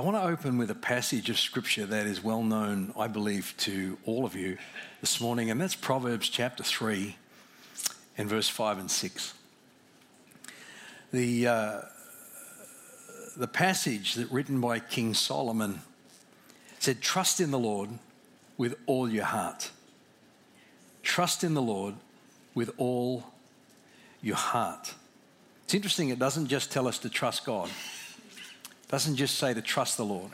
I want to open with a passage of scripture that is well known, I believe, to all of you this morning, and that's Proverbs chapter 3 and verse 5 and 6. The, uh, the passage that written by King Solomon said, Trust in the Lord with all your heart. Trust in the Lord with all your heart. It's interesting, it doesn't just tell us to trust God doesn't just say to trust the Lord.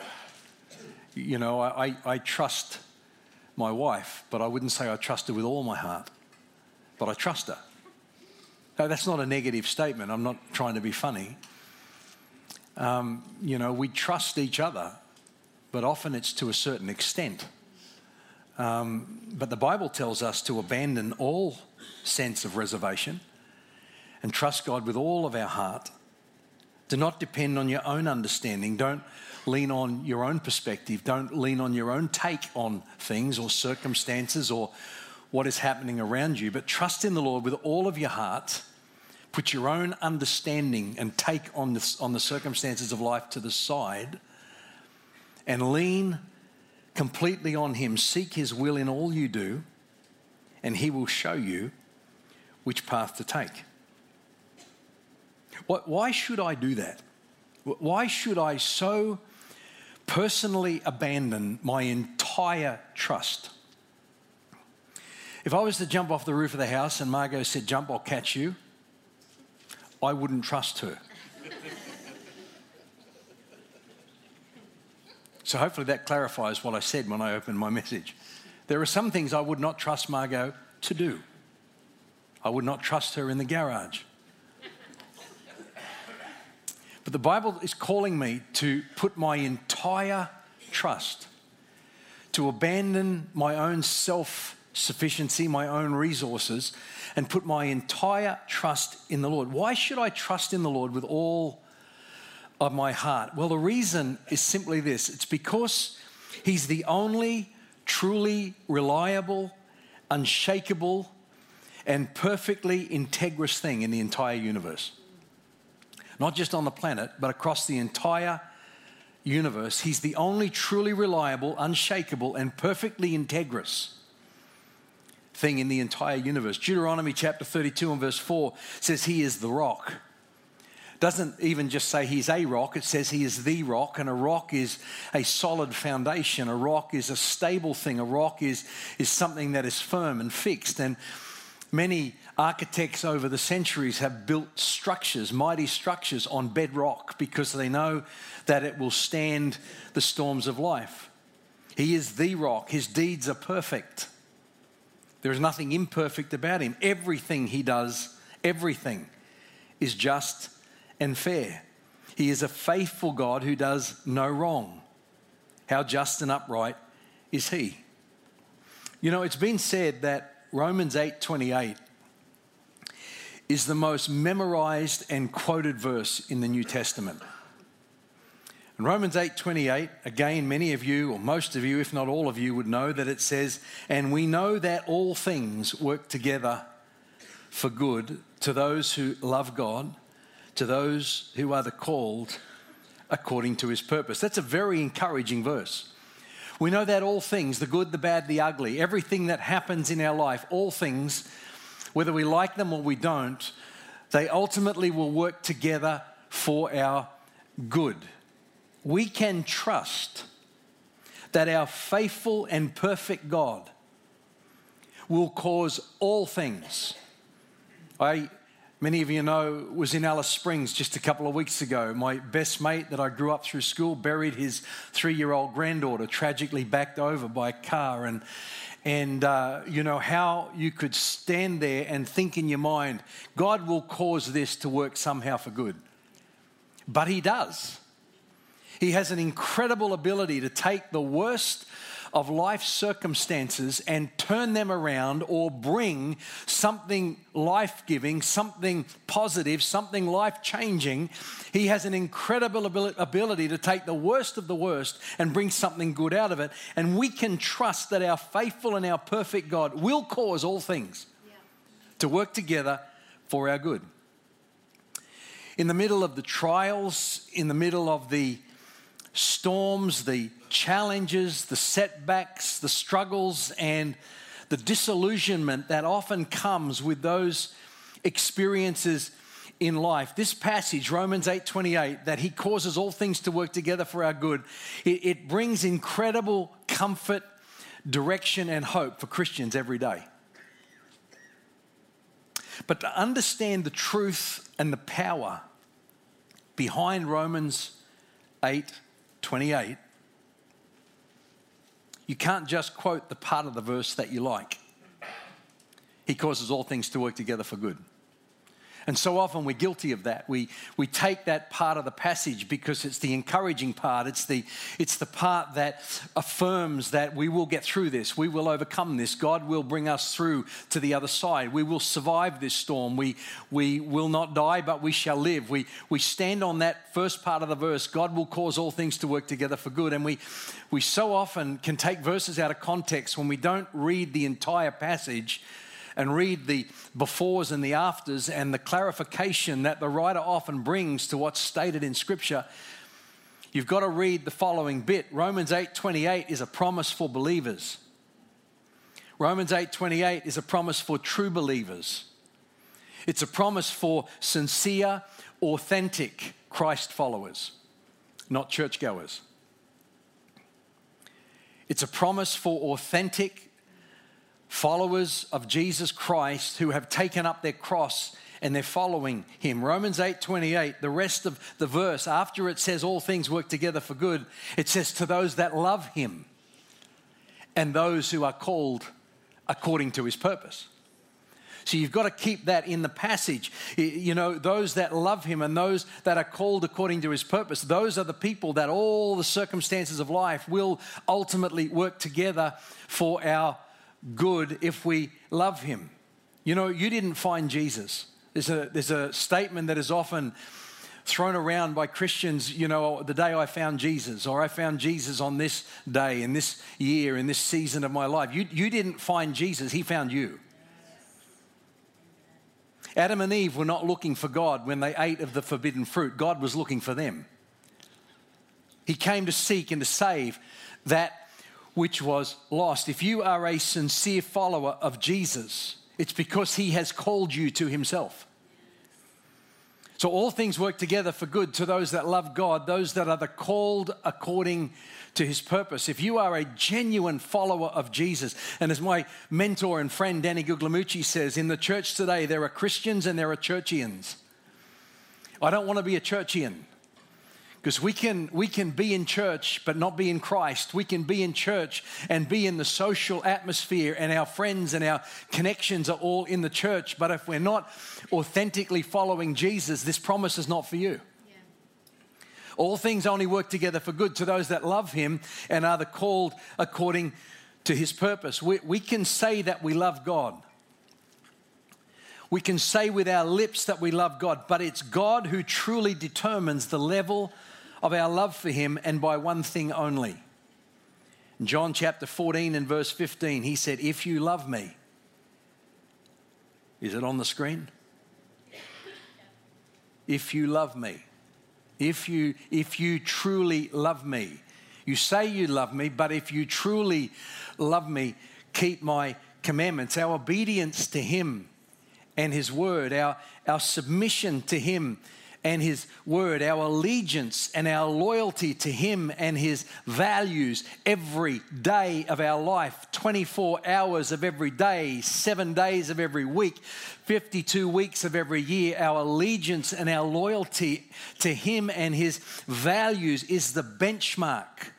You know, I, I trust my wife, but I wouldn't say I trust her with all my heart, but I trust her. Now, that's not a negative statement. I'm not trying to be funny. Um, you know, we trust each other, but often it's to a certain extent. Um, but the Bible tells us to abandon all sense of reservation and trust God with all of our heart do not depend on your own understanding. Don't lean on your own perspective. Don't lean on your own take on things or circumstances or what is happening around you. But trust in the Lord with all of your heart. Put your own understanding and take on, this, on the circumstances of life to the side and lean completely on Him. Seek His will in all you do, and He will show you which path to take. Why should I do that? Why should I so personally abandon my entire trust? If I was to jump off the roof of the house and Margot said, Jump, I'll catch you, I wouldn't trust her. so hopefully that clarifies what I said when I opened my message. There are some things I would not trust Margot to do. I would not trust her in the garage. But the Bible is calling me to put my entire trust, to abandon my own self sufficiency, my own resources, and put my entire trust in the Lord. Why should I trust in the Lord with all of my heart? Well, the reason is simply this it's because He's the only truly reliable, unshakable, and perfectly integrous thing in the entire universe not just on the planet, but across the entire universe. He's the only truly reliable, unshakable, and perfectly integrous thing in the entire universe. Deuteronomy chapter 32 and verse 4 says, He is the rock. Doesn't even just say he's a rock, it says he is the rock, and a rock is a solid foundation. A rock is a stable thing. A rock is, is something that is firm and fixed. And many Architects over the centuries have built structures, mighty structures, on bedrock because they know that it will stand the storms of life. He is the rock, his deeds are perfect. There is nothing imperfect about him. Everything he does, everything is just and fair. He is a faithful God who does no wrong. How just and upright is he? You know, it's been said that Romans 8 28 is the most memorized and quoted verse in the New Testament. In Romans 8 28, again, many of you, or most of you, if not all of you, would know that it says, And we know that all things work together for good to those who love God, to those who are the called according to his purpose. That's a very encouraging verse. We know that all things, the good, the bad, the ugly, everything that happens in our life, all things whether we like them or we don't, they ultimately will work together for our good. We can trust that our faithful and perfect God will cause all things. I, many of you know, was in Alice Springs just a couple of weeks ago. My best mate that I grew up through school buried his three year old granddaughter, tragically backed over by a car. And and uh, you know how you could stand there and think in your mind, God will cause this to work somehow for good. But He does. He has an incredible ability to take the worst of life circumstances and turn them around or bring something life giving, something positive, something life changing. He has an incredible ability to take the worst of the worst and bring something good out of it. And we can trust that our faithful and our perfect God will cause all things yeah. to work together for our good. In the middle of the trials, in the middle of the storms, the challenges, the setbacks, the struggles, and the disillusionment that often comes with those experiences in life. This passage, Romans 8:28, that he causes all things to work together for our good, it, it brings incredible comfort, direction, and hope for Christians every day. But to understand the truth and the power behind Romans 8:28, you can't just quote the part of the verse that you like. He causes all things to work together for good. And so often we're guilty of that. We, we take that part of the passage because it's the encouraging part. It's the, it's the part that affirms that we will get through this. We will overcome this. God will bring us through to the other side. We will survive this storm. We, we will not die, but we shall live. We, we stand on that first part of the verse God will cause all things to work together for good. And we, we so often can take verses out of context when we don't read the entire passage and read the befores and the afters and the clarification that the writer often brings to what's stated in Scripture, you've got to read the following bit. Romans 8:28 is a promise for believers. Romans 8:28 is a promise for true believers. It's a promise for sincere, authentic Christ followers, not churchgoers. It's a promise for authentic followers of Jesus Christ who have taken up their cross and they're following him. Romans 8:28, the rest of the verse after it says all things work together for good, it says to those that love him and those who are called according to his purpose. So you've got to keep that in the passage. You know, those that love him and those that are called according to his purpose, those are the people that all the circumstances of life will ultimately work together for our good if we love him. You know, you didn't find Jesus. There's a, there's a statement that is often thrown around by Christians, you know, oh, the day I found Jesus, or I found Jesus on this day, in this year, in this season of my life. You, you didn't find Jesus, He found you. Adam and Eve were not looking for God when they ate of the forbidden fruit, God was looking for them. He came to seek and to save that which was lost. If you are a sincere follower of Jesus, it's because he has called you to himself. So all things work together for good to those that love God, those that are the called according to his purpose. If you are a genuine follower of Jesus, and as my mentor and friend Danny Guglielmucci says, in the church today there are Christians and there are churchians. I don't want to be a churchian. Because we can, we can be in church but not be in Christ. We can be in church and be in the social atmosphere, and our friends and our connections are all in the church. But if we're not authentically following Jesus, this promise is not for you. All things only work together for good to those that love Him and are the called according to His purpose. We, we can say that we love God. We can say with our lips that we love God, but it's God who truly determines the level of our love for him and by one thing only. In John chapter 14 and verse 15, he said, If you love me, is it on the screen? If you love me, if you, if you truly love me, you say you love me, but if you truly love me, keep my commandments. Our obedience to Him and His word, our, our submission to Him and His Word, our allegiance and our loyalty to Him and His values every day of our life, 24 hours of every day, seven days of every week, 52 weeks of every year, our allegiance and our loyalty to Him and His values is the benchmark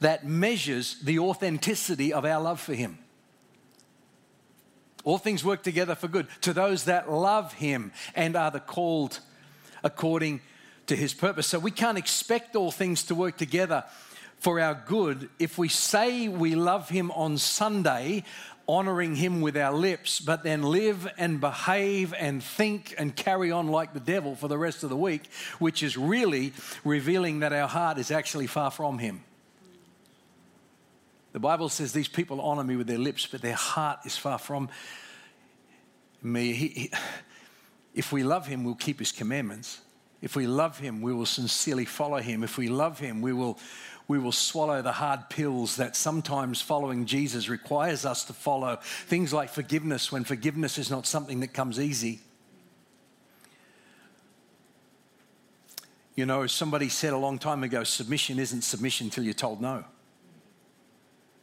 that measures the authenticity of our love for Him. All things work together for good to those that love Him and are the called according to his purpose. So we can't expect all things to work together for our good if we say we love him on Sunday, honoring him with our lips, but then live and behave and think and carry on like the devil for the rest of the week, which is really revealing that our heart is actually far from him. The Bible says these people honor me with their lips, but their heart is far from me. He, he, if we love him, we'll keep his commandments. If we love him, we will sincerely follow him. If we love him, we will, we will swallow the hard pills that sometimes following Jesus requires us to follow. Things like forgiveness, when forgiveness is not something that comes easy. You know, somebody said a long time ago submission isn't submission till you're told no.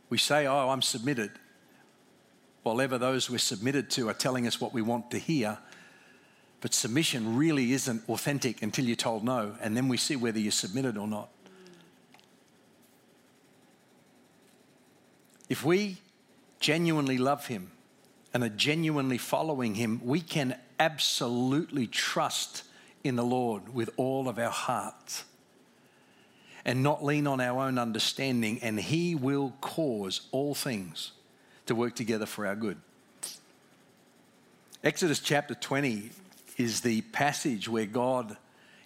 We say, Oh, I'm submitted, while ever those we're submitted to are telling us what we want to hear. But submission really isn't authentic until you're told no, and then we see whether you're submitted or not. If we genuinely love Him and are genuinely following Him, we can absolutely trust in the Lord with all of our heart and not lean on our own understanding, and He will cause all things to work together for our good. Exodus chapter 20 is the passage where God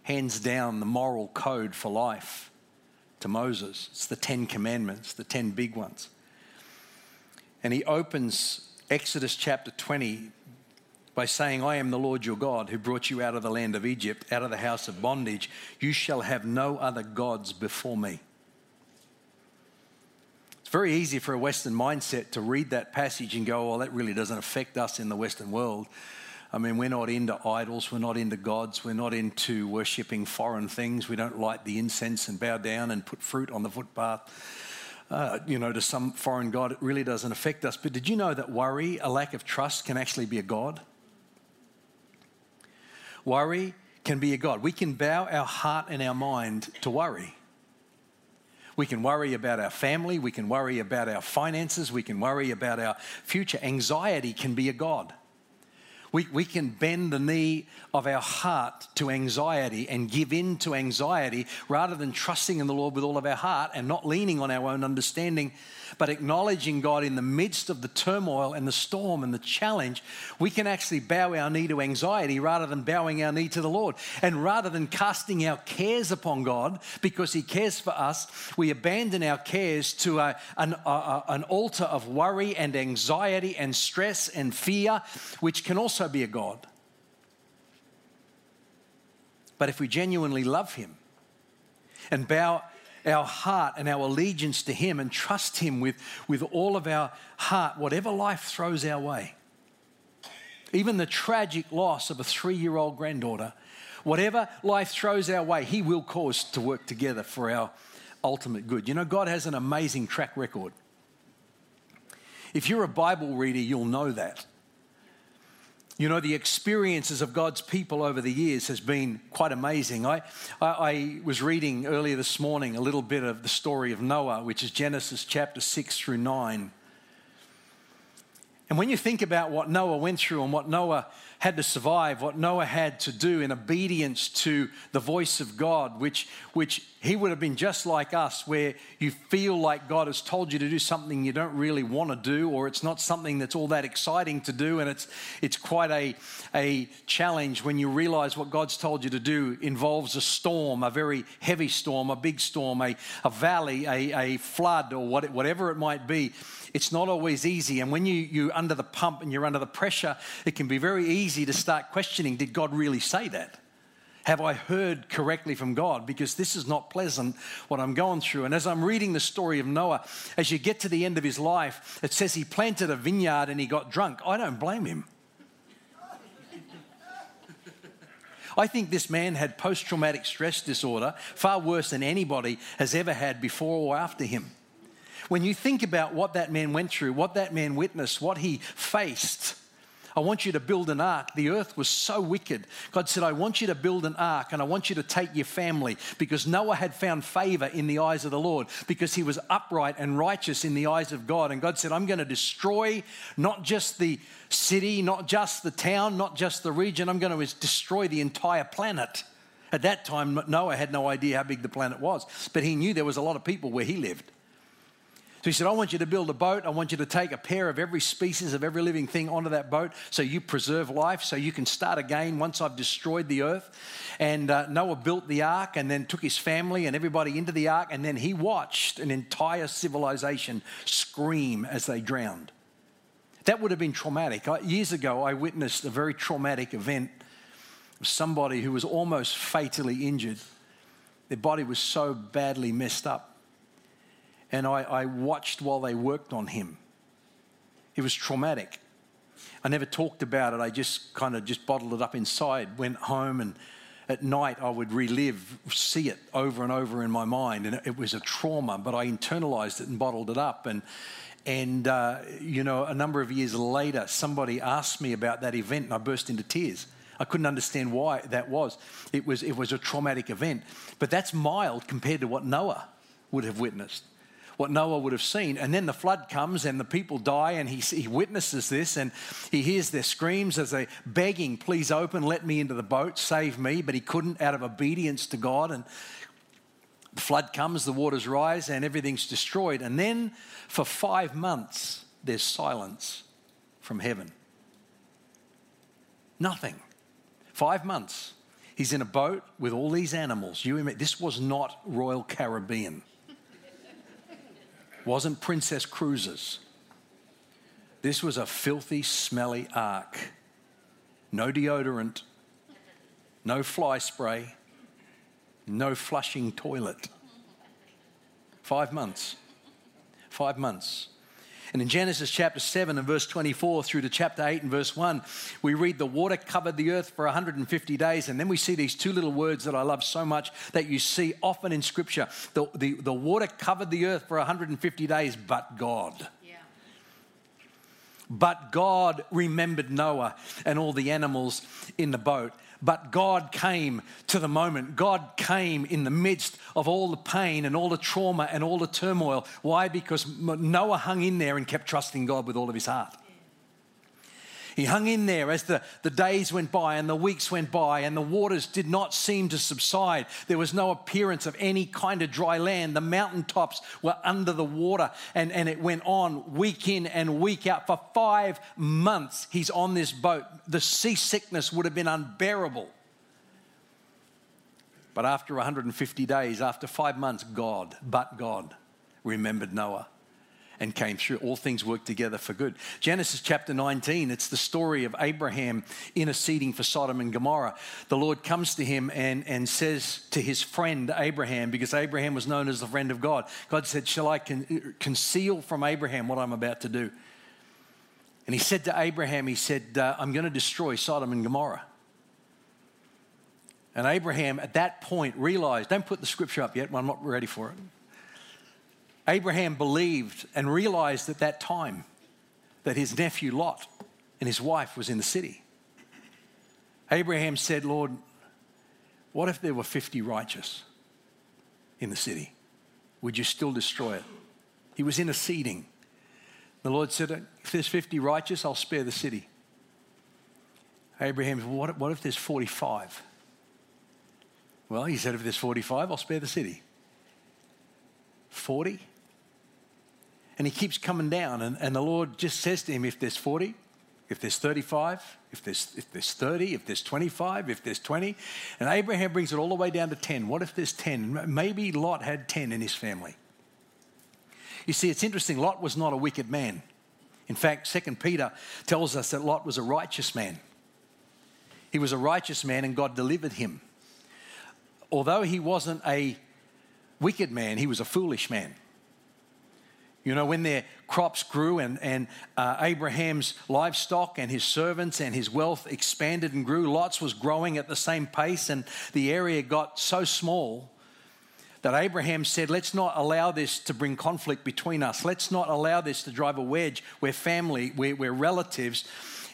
hands down the moral code for life to Moses. It's the Ten Commandments, the ten big ones. And he opens Exodus chapter 20 by saying, I am the Lord your God who brought you out of the land of Egypt, out of the house of bondage. You shall have no other gods before me. It's very easy for a Western mindset to read that passage and go, well, that really doesn't affect us in the Western world. I mean, we're not into idols, we're not into gods, we're not into worshipping foreign things. We don't light the incense and bow down and put fruit on the footpath. Uh, you know, to some foreign god, it really doesn't affect us. But did you know that worry, a lack of trust, can actually be a god? Worry can be a God. We can bow our heart and our mind to worry. We can worry about our family. We can worry about our finances. We can worry about our future. Anxiety can be a God. We, we can bend the knee of our heart to anxiety and give in to anxiety rather than trusting in the Lord with all of our heart and not leaning on our own understanding but acknowledging God in the midst of the turmoil and the storm and the challenge, we can actually bow our knee to anxiety rather than bowing our knee to the Lord. And rather than casting our cares upon God because He cares for us, we abandon our cares to a, an, a, an altar of worry and anxiety and stress and fear, which can also be a God. But if we genuinely love Him and bow our heart and our allegiance to Him and trust Him with, with all of our heart, whatever life throws our way. Even the tragic loss of a three year old granddaughter, whatever life throws our way, He will cause to work together for our ultimate good. You know, God has an amazing track record. If you're a Bible reader, you'll know that. You know, the experiences of God's people over the years has been quite amazing. I, I, I, was reading earlier this morning a little bit of the story of Noah, which is Genesis chapter 6 through 9. And when you think about what Noah went through and what Noah had to survive, what Noah had to do in obedience to the voice of God, which, which he would have been just like us, where you feel like God has told you to do something you don't really want to do, or it's not something that's all that exciting to do, and it's, it's quite a, a challenge when you realize what God's told you to do involves a storm, a very heavy storm, a big storm, a, a valley, a, a flood, or what, whatever it might be. It's not always easy. And when you, you're under the pump and you're under the pressure, it can be very easy to start questioning did God really say that? Have I heard correctly from God? Because this is not pleasant what I'm going through. And as I'm reading the story of Noah, as you get to the end of his life, it says he planted a vineyard and he got drunk. I don't blame him. I think this man had post traumatic stress disorder, far worse than anybody has ever had before or after him. When you think about what that man went through, what that man witnessed, what he faced, I want you to build an ark. The earth was so wicked. God said, I want you to build an ark and I want you to take your family because Noah had found favor in the eyes of the Lord because he was upright and righteous in the eyes of God. And God said, I'm going to destroy not just the city, not just the town, not just the region, I'm going to destroy the entire planet. At that time, Noah had no idea how big the planet was, but he knew there was a lot of people where he lived. So he said, I want you to build a boat. I want you to take a pair of every species of every living thing onto that boat so you preserve life, so you can start again once I've destroyed the earth. And uh, Noah built the ark and then took his family and everybody into the ark. And then he watched an entire civilization scream as they drowned. That would have been traumatic. Years ago, I witnessed a very traumatic event of somebody who was almost fatally injured. Their body was so badly messed up. And I, I watched while they worked on him. It was traumatic. I never talked about it. I just kind of just bottled it up inside, went home, and at night I would relive, see it over and over in my mind. And it was a trauma, but I internalized it and bottled it up. And, and uh, you know, a number of years later, somebody asked me about that event, and I burst into tears. I couldn't understand why that was. It was, it was a traumatic event. But that's mild compared to what Noah would have witnessed what Noah would have seen. And then the flood comes and the people die, and he, he witnesses this and he hears their screams as they begging, Please open, let me into the boat, save me. But he couldn't out of obedience to God. And the flood comes, the waters rise, and everything's destroyed. And then for five months, there's silence from heaven. Nothing. Five months. He's in a boat with all these animals. You this was not Royal Caribbean wasn't Princess Cruises. This was a filthy, smelly ark. No deodorant, no fly spray, no flushing toilet. Five months. Five months. And in Genesis chapter 7 and verse 24 through to chapter 8 and verse 1, we read the water covered the earth for 150 days. And then we see these two little words that I love so much that you see often in scripture. The, the, the water covered the earth for 150 days, but God. But God remembered Noah and all the animals in the boat. But God came to the moment. God came in the midst of all the pain and all the trauma and all the turmoil. Why? Because Noah hung in there and kept trusting God with all of his heart. He hung in there as the, the days went by and the weeks went by and the waters did not seem to subside. There was no appearance of any kind of dry land. The mountaintops were under the water and, and it went on week in and week out. For five months, he's on this boat. The seasickness would have been unbearable. But after 150 days, after five months, God, but God, remembered Noah and came through. All things work together for good. Genesis chapter 19, it's the story of Abraham interceding for Sodom and Gomorrah. The Lord comes to him and, and says to his friend Abraham, because Abraham was known as the friend of God, God said, Shall I con- conceal from Abraham what I'm about to do? And he said to Abraham, He said, uh, I'm going to destroy Sodom and Gomorrah. And Abraham at that point realized, don't put the scripture up yet, I'm not ready for it. Abraham believed and realized at that time that his nephew Lot and his wife was in the city. Abraham said, Lord, what if there were 50 righteous in the city? Would you still destroy it? He was interceding. The Lord said, If there's 50 righteous, I'll spare the city. Abraham said, what, what if there's 45? Well, he said, If there's 45, I'll spare the city. 40? And he keeps coming down. And, and the Lord just says to him, if there's 40, if there's 35, if there's, if there's 30, if there's 25, if there's 20. And Abraham brings it all the way down to 10. What if there's 10? Maybe Lot had 10 in his family. You see, it's interesting. Lot was not a wicked man. In fact, Second Peter tells us that Lot was a righteous man. He was a righteous man and God delivered him. Although he wasn't a wicked man, he was a foolish man. You know, when their crops grew and, and uh, Abraham's livestock and his servants and his wealth expanded and grew, Lot's was growing at the same pace, and the area got so small that Abraham said, Let's not allow this to bring conflict between us. Let's not allow this to drive a wedge. We're family, we're, we're relatives.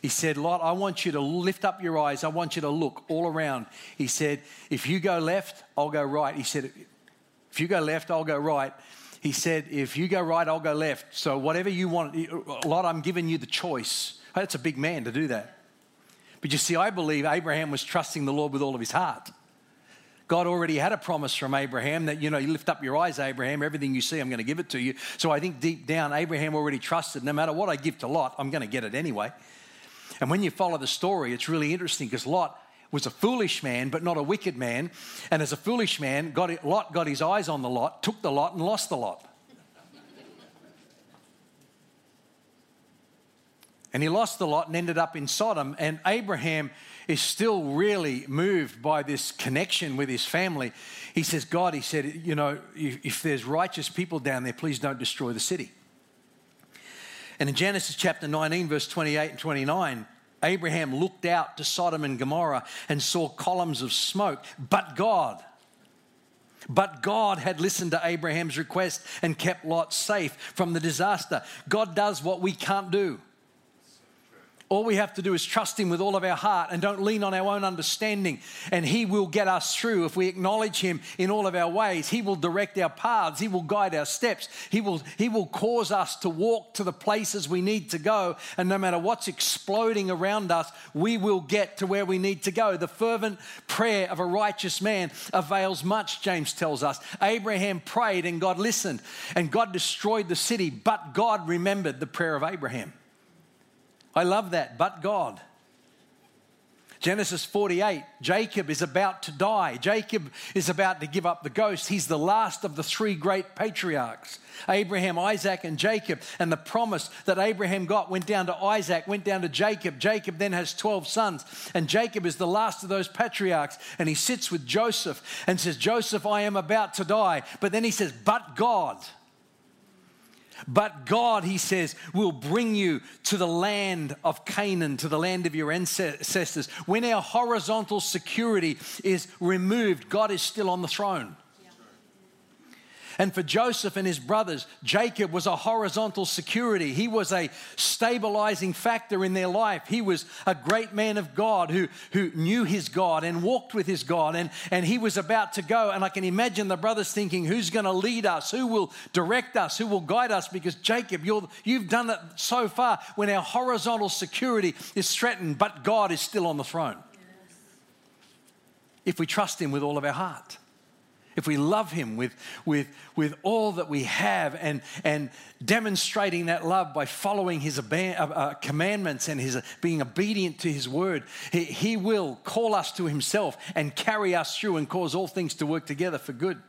He said, Lot, I want you to lift up your eyes. I want you to look all around. He said, If you go left, I'll go right. He said, If you go left, I'll go right he said, If you go right, I'll go left. So whatever you want, Lot, I'm giving you the choice. That's a big man to do that. But you see, I believe Abraham was trusting the Lord with all of his heart. God already had a promise from Abraham that, you know, you lift up your eyes, Abraham, everything you see, I'm going to give it to you. So I think deep down, Abraham already trusted no matter what I give to Lot, I'm going to get it anyway. And when you follow the story, it's really interesting because Lot was a foolish man, but not a wicked man. And as a foolish man, got Lot got his eyes on the lot, took the lot, and lost the lot. And he lost the lot and ended up in Sodom. And Abraham is still really moved by this connection with his family. He says, God, he said, you know, if, if there's righteous people down there, please don't destroy the city. And in Genesis chapter 19, verse 28 and 29, Abraham looked out to Sodom and Gomorrah and saw columns of smoke, but God, but God had listened to Abraham's request and kept Lot safe from the disaster. God does what we can't do. All we have to do is trust Him with all of our heart and don't lean on our own understanding. And He will get us through. If we acknowledge Him in all of our ways, He will direct our paths, He will guide our steps, He will, he will cause us to walk to the places we need to go. And no matter what's exploding around us, we will get to where we need to go. The fervent prayer of a righteous man avails much, James tells us. Abraham prayed and God listened, and God destroyed the city, but God remembered the prayer of Abraham. I love that, but God. Genesis 48, Jacob is about to die. Jacob is about to give up the ghost. He's the last of the three great patriarchs Abraham, Isaac, and Jacob. And the promise that Abraham got went down to Isaac, went down to Jacob. Jacob then has 12 sons. And Jacob is the last of those patriarchs. And he sits with Joseph and says, Joseph, I am about to die. But then he says, But God. But God, he says, will bring you to the land of Canaan, to the land of your ancestors. When our horizontal security is removed, God is still on the throne. And for Joseph and his brothers, Jacob was a horizontal security. He was a stabilizing factor in their life. He was a great man of God who, who knew his God and walked with his God. And, and he was about to go. And I can imagine the brothers thinking, who's going to lead us? Who will direct us? Who will guide us? Because Jacob, you're, you've done it so far when our horizontal security is threatened, but God is still on the throne. If we trust him with all of our heart if we love him with, with, with all that we have and, and demonstrating that love by following his uh, uh, commandments and his uh, being obedient to his word, he, he will call us to himself and carry us through and cause all things to work together for good.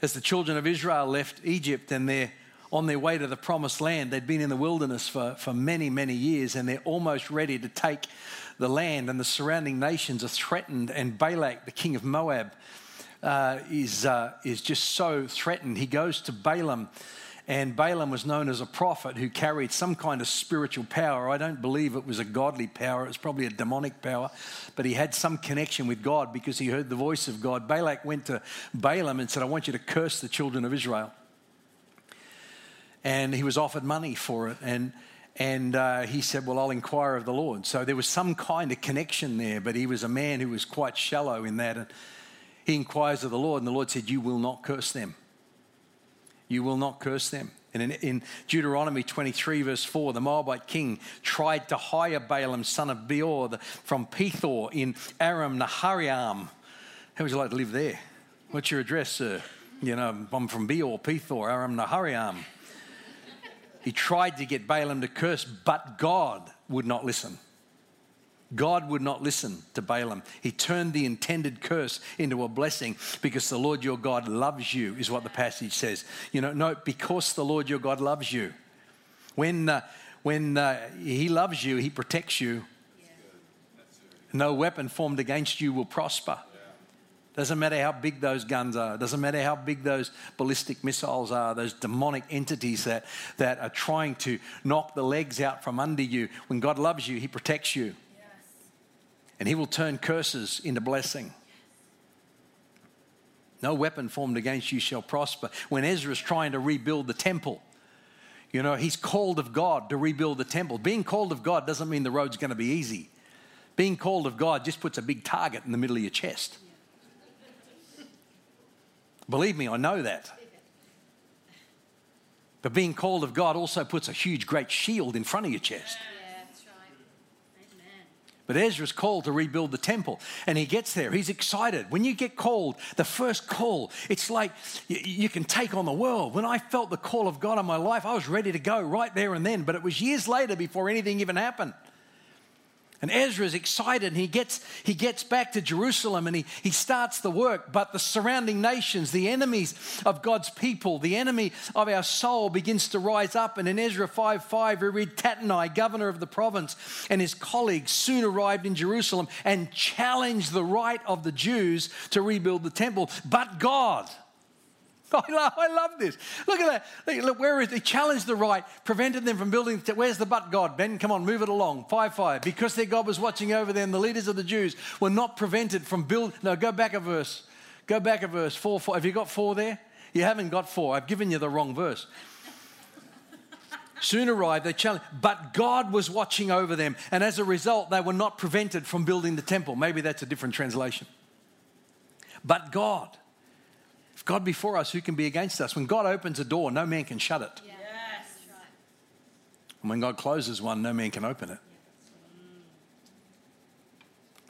As the children of Israel left Egypt and they're on their way to the promised land, they'd been in the wilderness for, for many, many years and they're almost ready to take the land and the surrounding nations are threatened, and Balak, the king of Moab, uh, is, uh, is just so threatened. He goes to Balaam, and Balaam was known as a prophet who carried some kind of spiritual power. I don't believe it was a godly power, it was probably a demonic power, but he had some connection with God because he heard the voice of God. Balak went to Balaam and said, I want you to curse the children of Israel. And he was offered money for it. And and uh, he said, Well, I'll inquire of the Lord. So there was some kind of connection there, but he was a man who was quite shallow in that. And he inquires of the Lord, and the Lord said, You will not curse them. You will not curse them. And in, in Deuteronomy 23, verse 4, the Moabite king tried to hire Balaam, son of Beor, the, from Pethor in Aram Naharaim. How would you like to live there? What's your address, sir? You know, I'm from Beor, Pethor, Aram Naharaim. He tried to get Balaam to curse, but God would not listen. God would not listen to Balaam. He turned the intended curse into a blessing because the Lord your God loves you, is what the passage says. You know, no, because the Lord your God loves you. When, uh, when uh, He loves you, He protects you. No weapon formed against you will prosper. Doesn't matter how big those guns are. Doesn't matter how big those ballistic missiles are, those demonic entities that, that are trying to knock the legs out from under you. When God loves you, He protects you. Yes. And He will turn curses into blessing. No weapon formed against you shall prosper. When Ezra is trying to rebuild the temple, you know, he's called of God to rebuild the temple. Being called of God doesn't mean the road's going to be easy. Being called of God just puts a big target in the middle of your chest. Believe me, I know that. But being called of God also puts a huge, great shield in front of your chest. But Ezra's called to rebuild the temple, and he gets there. He's excited. When you get called, the first call, it's like you, you, can take on the world. When I felt the call of God on my life, I was ready to go right there and then. But it was years later before anything even happened. And Ezra is excited and he gets, he gets back to Jerusalem and he, he starts the work. But the surrounding nations, the enemies of God's people, the enemy of our soul begins to rise up. And in Ezra 5 5, we read Tattenai, governor of the province, and his colleagues soon arrived in Jerusalem and challenged the right of the Jews to rebuild the temple. But God, I love, I love this. Look at that. Look, where is he challenged the right, prevented them from building. Where's the but God? Ben, come on, move it along. 5 5. Because their God was watching over them, the leaders of the Jews were not prevented from building. No, go back a verse. Go back a verse. 4 4. Have you got 4 there? You haven't got 4. I've given you the wrong verse. Soon arrived, they challenged, but God was watching over them, and as a result, they were not prevented from building the temple. Maybe that's a different translation. But God if God be for us, who can be against us? When God opens a door, no man can shut it. Yes. And when God closes one, no man can open it.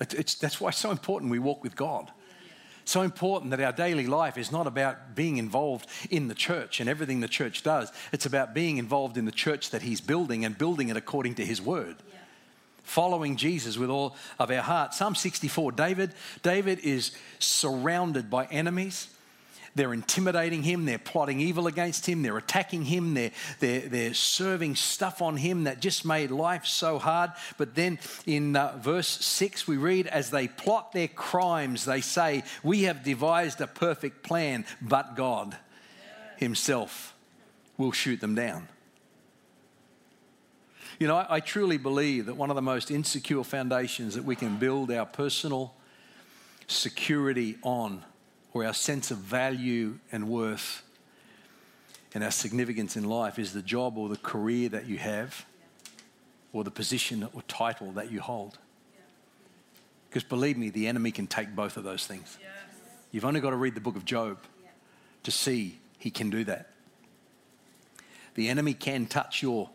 It's, that's why it's so important we walk with God. So important that our daily life is not about being involved in the church and everything the church does. It's about being involved in the church that He's building and building it according to His word. Yeah. Following Jesus with all of our heart. Psalm 64, David, David is surrounded by enemies. They're intimidating him, they're plotting evil against him, they're attacking him, they're, they're, they're serving stuff on him that just made life so hard. But then in uh, verse 6, we read, As they plot their crimes, they say, We have devised a perfect plan, but God Himself will shoot them down. You know, I, I, truly believe that one of the most insecure foundations that we can build our personal security on or our sense of value and worth and our significance in life is the job or the career that you have or the position or title that you hold. Because believe me, the enemy can take both of those things. You've only got to read the book of Job to see he can do that. The enemy can touch your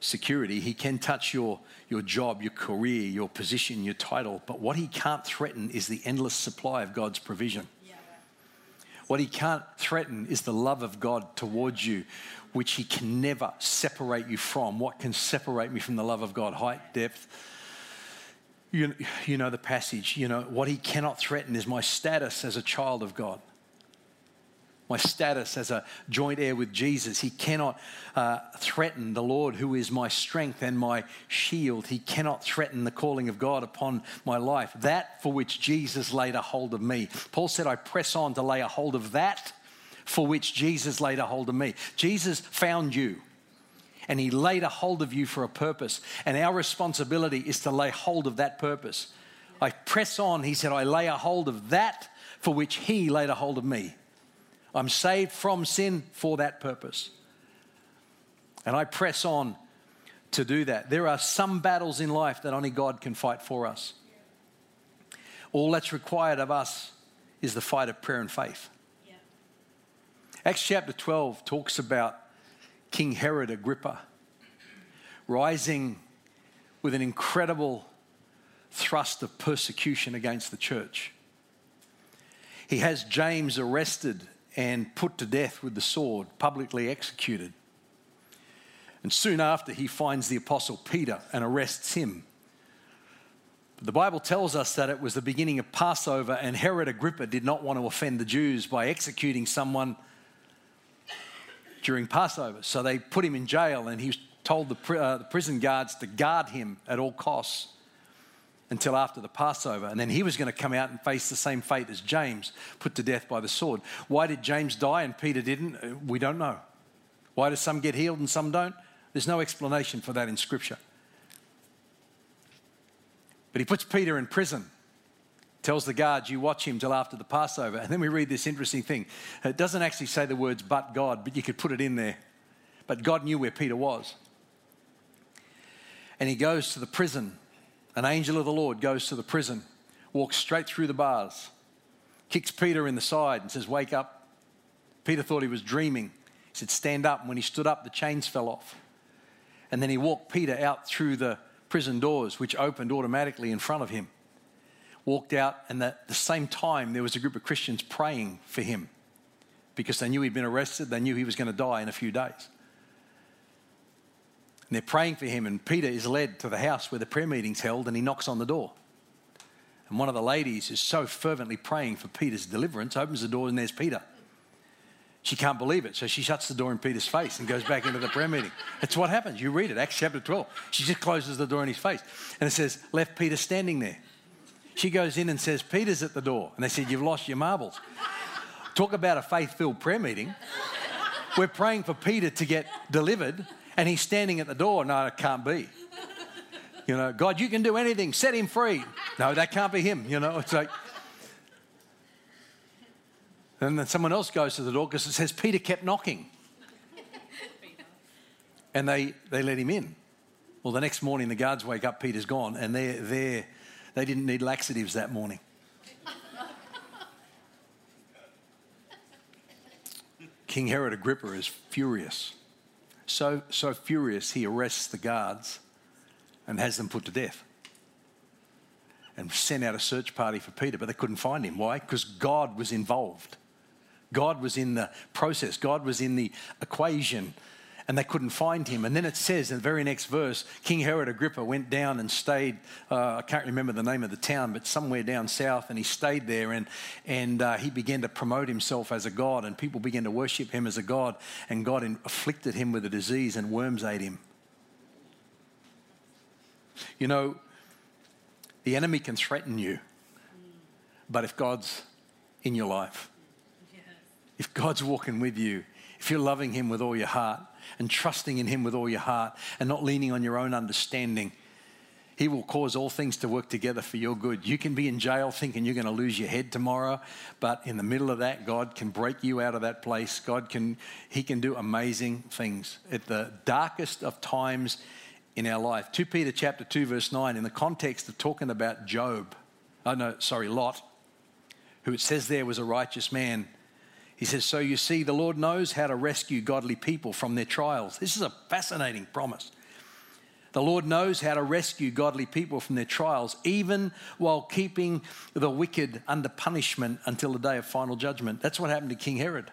security, he can touch your, your job, your career, your position, your title, but what he can't threaten is the endless supply of God's provision. What he can't threaten is the love of God towards you, which he can never separate you from. What can separate me from the love of God? Height, depth. You, you know the passage. You know, what he cannot threaten is my status as a child of God my status as a joint heir with Jesus. He cannot uh, threaten the Lord, who is my strength and my shield. He cannot threaten the calling of God upon my life, that for which Jesus laid a hold of me. Paul said, I press on to lay a hold of that for which Jesus laid a hold of me. Jesus found you. And he laid a hold of you for a purpose. And our responsibility is to lay hold of that purpose. I press on, he said, I lay a hold of that for which he laid a hold of me. I'm saved from sin for that purpose. And I press on to do that. There are some battles in life that only God can fight for us. All that's required of us is the fight of prayer and faith. Yeah. Acts chapter 12 talks about King Herod Agrippa rising with an incredible thrust of persecution against the church. He has James arrested and put to death with the sword, publicly executed. And soon after, he finds the apostle Peter and arrests him. But the Bible tells us that it was the beginning of Passover, and Herod Agrippa did not want to offend the Jews by executing someone during Passover. So they put him in jail, and he told the, uh, the prison guards to guard him at all costs until after the Passover. And then he was going to come out and face the same fate as James, put to death by the sword. Why did James die and Peter didn't? Uh, we don't know. Why do some get healed and some don't? There's no explanation for that in Scripture. But he puts Peter in prison, tells the guards, You watch him till after the Passover. And then we read this interesting thing. It doesn't actually say the words, but God, but you could put it in there. But God knew where Peter was. And he goes to the prison an angel of the Lord goes to the prison, walks straight through the bars, kicks Peter in the side, and says, Wake up. Peter thought he was dreaming. He said, Stand up. And when he stood up, the chains fell off. And then he walked Peter out through the prison doors, which opened automatically in front of him. Walked out, and at the same time, there was a group of Christians praying for him because they knew he'd been arrested, they knew he was going to die in a few days. And they're praying for him, and Peter is led to the house where the prayer meeting's held, and he knocks on the door. And one of the ladies is so fervently praying for Peter's deliverance, opens the door, and there's Peter. She can't believe it, so she shuts the door in Peter's face and goes back into the prayer meeting. That's what happens. You read it, Acts chapter 12. She just closes the door in his face. And it says, left Peter standing there. She goes in and says, Peter's at the door. And they said, You've lost your marbles. Talk about a faith filled prayer meeting. We're praying for Peter to get delivered, and he's standing at the door. No, it can't be. You know, God, you can do anything, set him free. No, that can't be him. You know, it's like. And then someone else goes to the door because it says Peter kept knocking. And they, they let him in. Well, the next morning, the guards wake up, Peter's gone, and they're, they're, they didn't need laxatives that morning. King Herod Agrippa is furious. So, so furious, he arrests the guards and has them put to death. And sent out a search party for Peter, but they couldn't find him. Why? Because God was involved. God was in the process, God was in the equation and they couldn't find him. And then it says in the very next verse, King Herod Agrippa went down and stayed. Uh, I can't remember the name of the town, but somewhere down south, and he stayed there. And and uh, he began to promote himself as a god, and people began to worship him as a god. And God afflicted him with a disease, and worms ate him. You know, the enemy can threaten you, but if God's in your life, if God's walking with you, if you're loving Him with all your heart, and trusting in Him with all your heart and not leaning on your own understanding, He will cause all things to work together for your good. You can be in jail thinking you're going to lose your head tomorrow, but in the middle of that, God can break you out of that place. God can, He can do amazing things at the darkest of times in our life. 2 Peter chapter 2, verse 9, in the context of talking about Job, oh no, sorry, Lot, who it says there was a righteous man he says, So you see, the Lord knows how to rescue godly people from their trials. This is a fascinating promise. The Lord knows how to rescue godly people from their trials, even while keeping the wicked under punishment until the day of final judgment. That's what happened to King Herod.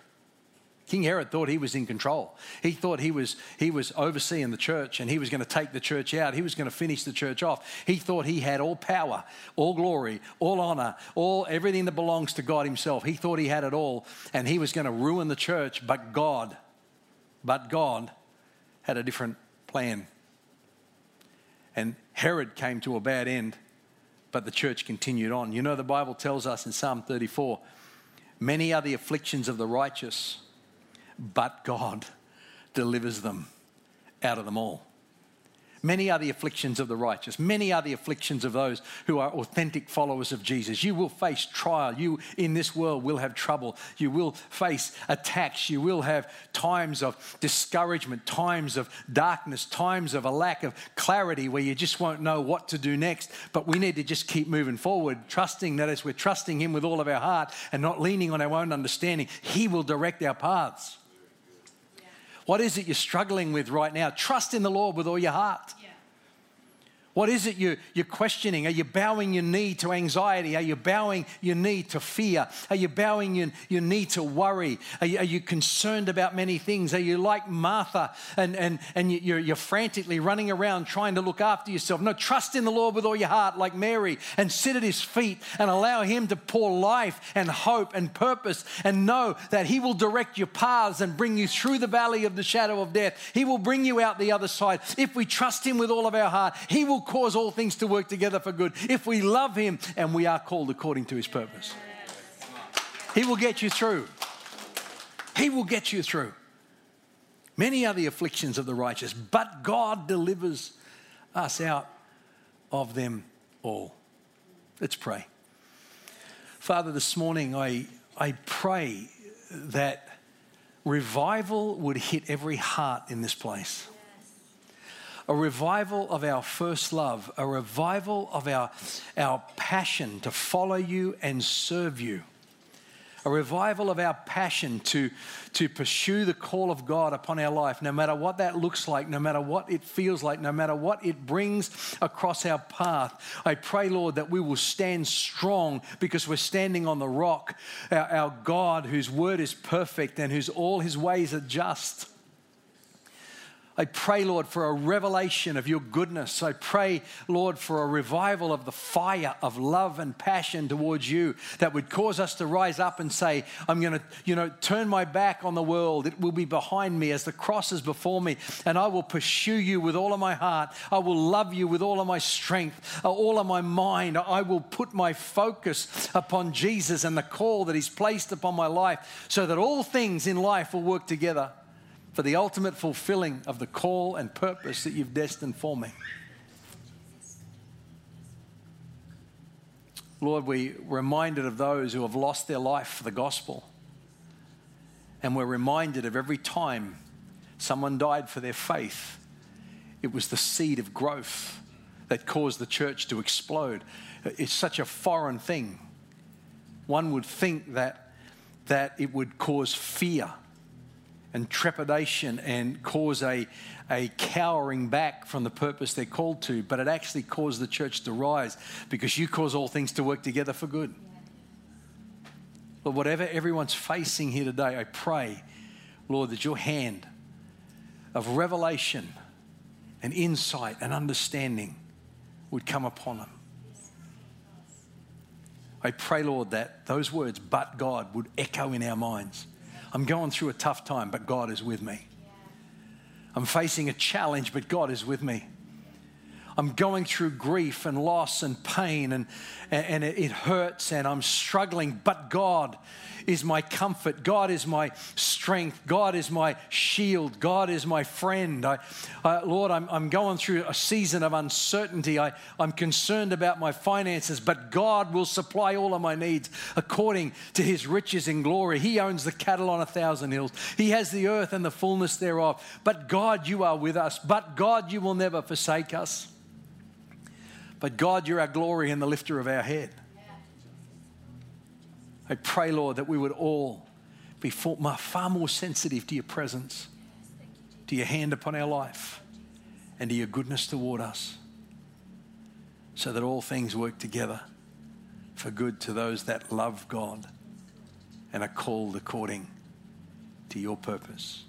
King Herod thought he was in control. He thought he was, he was overseeing the church and he was going to take the church out. He was going to finish the church off. He thought he had all power, all glory, all honor, all everything that belongs to God himself. He thought he had it all and he was going to ruin the church, but God, but God had a different plan. And Herod came to a bad end, but the church continued on. You know, the Bible tells us in Psalm 34 many are the afflictions of the righteous but God delivers them out of them all. Many are the afflictions of the righteous. Many are the afflictions of those who are authentic followers of Jesus. You will face trial. You in this world will have trouble. You will face attacks. You will have times of discouragement, times of darkness, times of a lack of clarity where you just won't know what to do next. But we need to just keep moving forward, trusting that as we're trusting Him with all of our heart and not leaning on our own understanding, He will direct our paths. What is it you're struggling with right now? Trust in the Lord with all your heart. What is it you, you're questioning? Are you bowing your knee to anxiety? Are you bowing your knee to fear? Are you bowing your, your knee to worry? Are you, are you concerned about many things? Are you like Martha and, and, and you're, you're frantically running around trying to look after yourself? No, trust in the Lord with all your heart, like Mary, and sit at his feet and allow him to pour life and hope and purpose and know that he will direct your paths and bring you through the valley of the shadow of death. He will bring you out the other side. If we trust him with all of our heart, he will cause all things to work together for good if we love Him and we are called according to His purpose. He will get you through. He will get you through. Many are the afflictions of the righteous, but God delivers us out of them all. Let's pray. Father, this morning I, I pray that revival would hit every heart in this place a revival of our first love, a revival of our, our passion to follow you and serve you, a revival of our passion to, to pursue the call of God upon our life, no matter what that looks like, no matter what it feels like, no matter what it brings across our path. I pray, Lord, that we will stand strong because we're standing on the rock, our, our God whose word is perfect and whose all his ways are just. I pray, Lord, for a revelation of your goodness. I pray, Lord, for a revival of the fire of love and passion towards you that would cause us to rise up and say, I'm going to, you know, turn my back on the world. It will be behind me as the cross is before me, and I will pursue you with all of my heart. I will love you with all of my strength, uh, all of my mind. I will put my focus upon Jesus and the call that He's placed upon my life so that all things in life will work together for the ultimate fulfilling of the call and purpose that you've destined for me. Lord, we're reminded of those who have lost their life for the gospel. And we're reminded of every time someone died for their faith, it was the seed of growth that caused the church to explode. It's such a foreign thing. One would think that, that it would cause fear and trepidation and cause a, a cowering back from the purpose they're called to, but it actually caused the church to rise because you cause all things to work together for good. But whatever everyone's facing here today, I pray, Lord, that your hand of revelation and insight and understanding would come upon them. I pray, Lord, that those words, but God, would echo in our minds I'm going through a tough time, but God is with me. I'm facing a challenge, but God is with me. I'm going through grief and loss and pain, and, and it hurts, and I'm struggling, but God is my comfort. God is my strength. God is my shield. God is my friend. I, Lord, I'm, I'm going through a season of uncertainty. I, I'm concerned about my finances, but God will supply all of my needs according to his riches in glory. He owns the cattle on a thousand hills, He has the earth and the fullness thereof. But God, you are with us. But God, you will never forsake us. But God, you're our glory and the lifter of our head. I pray, Lord, that we would all be far more sensitive to your presence, to your hand upon our life, and to your goodness toward us, so that all things work together for good to those that love God and are called according to your purpose.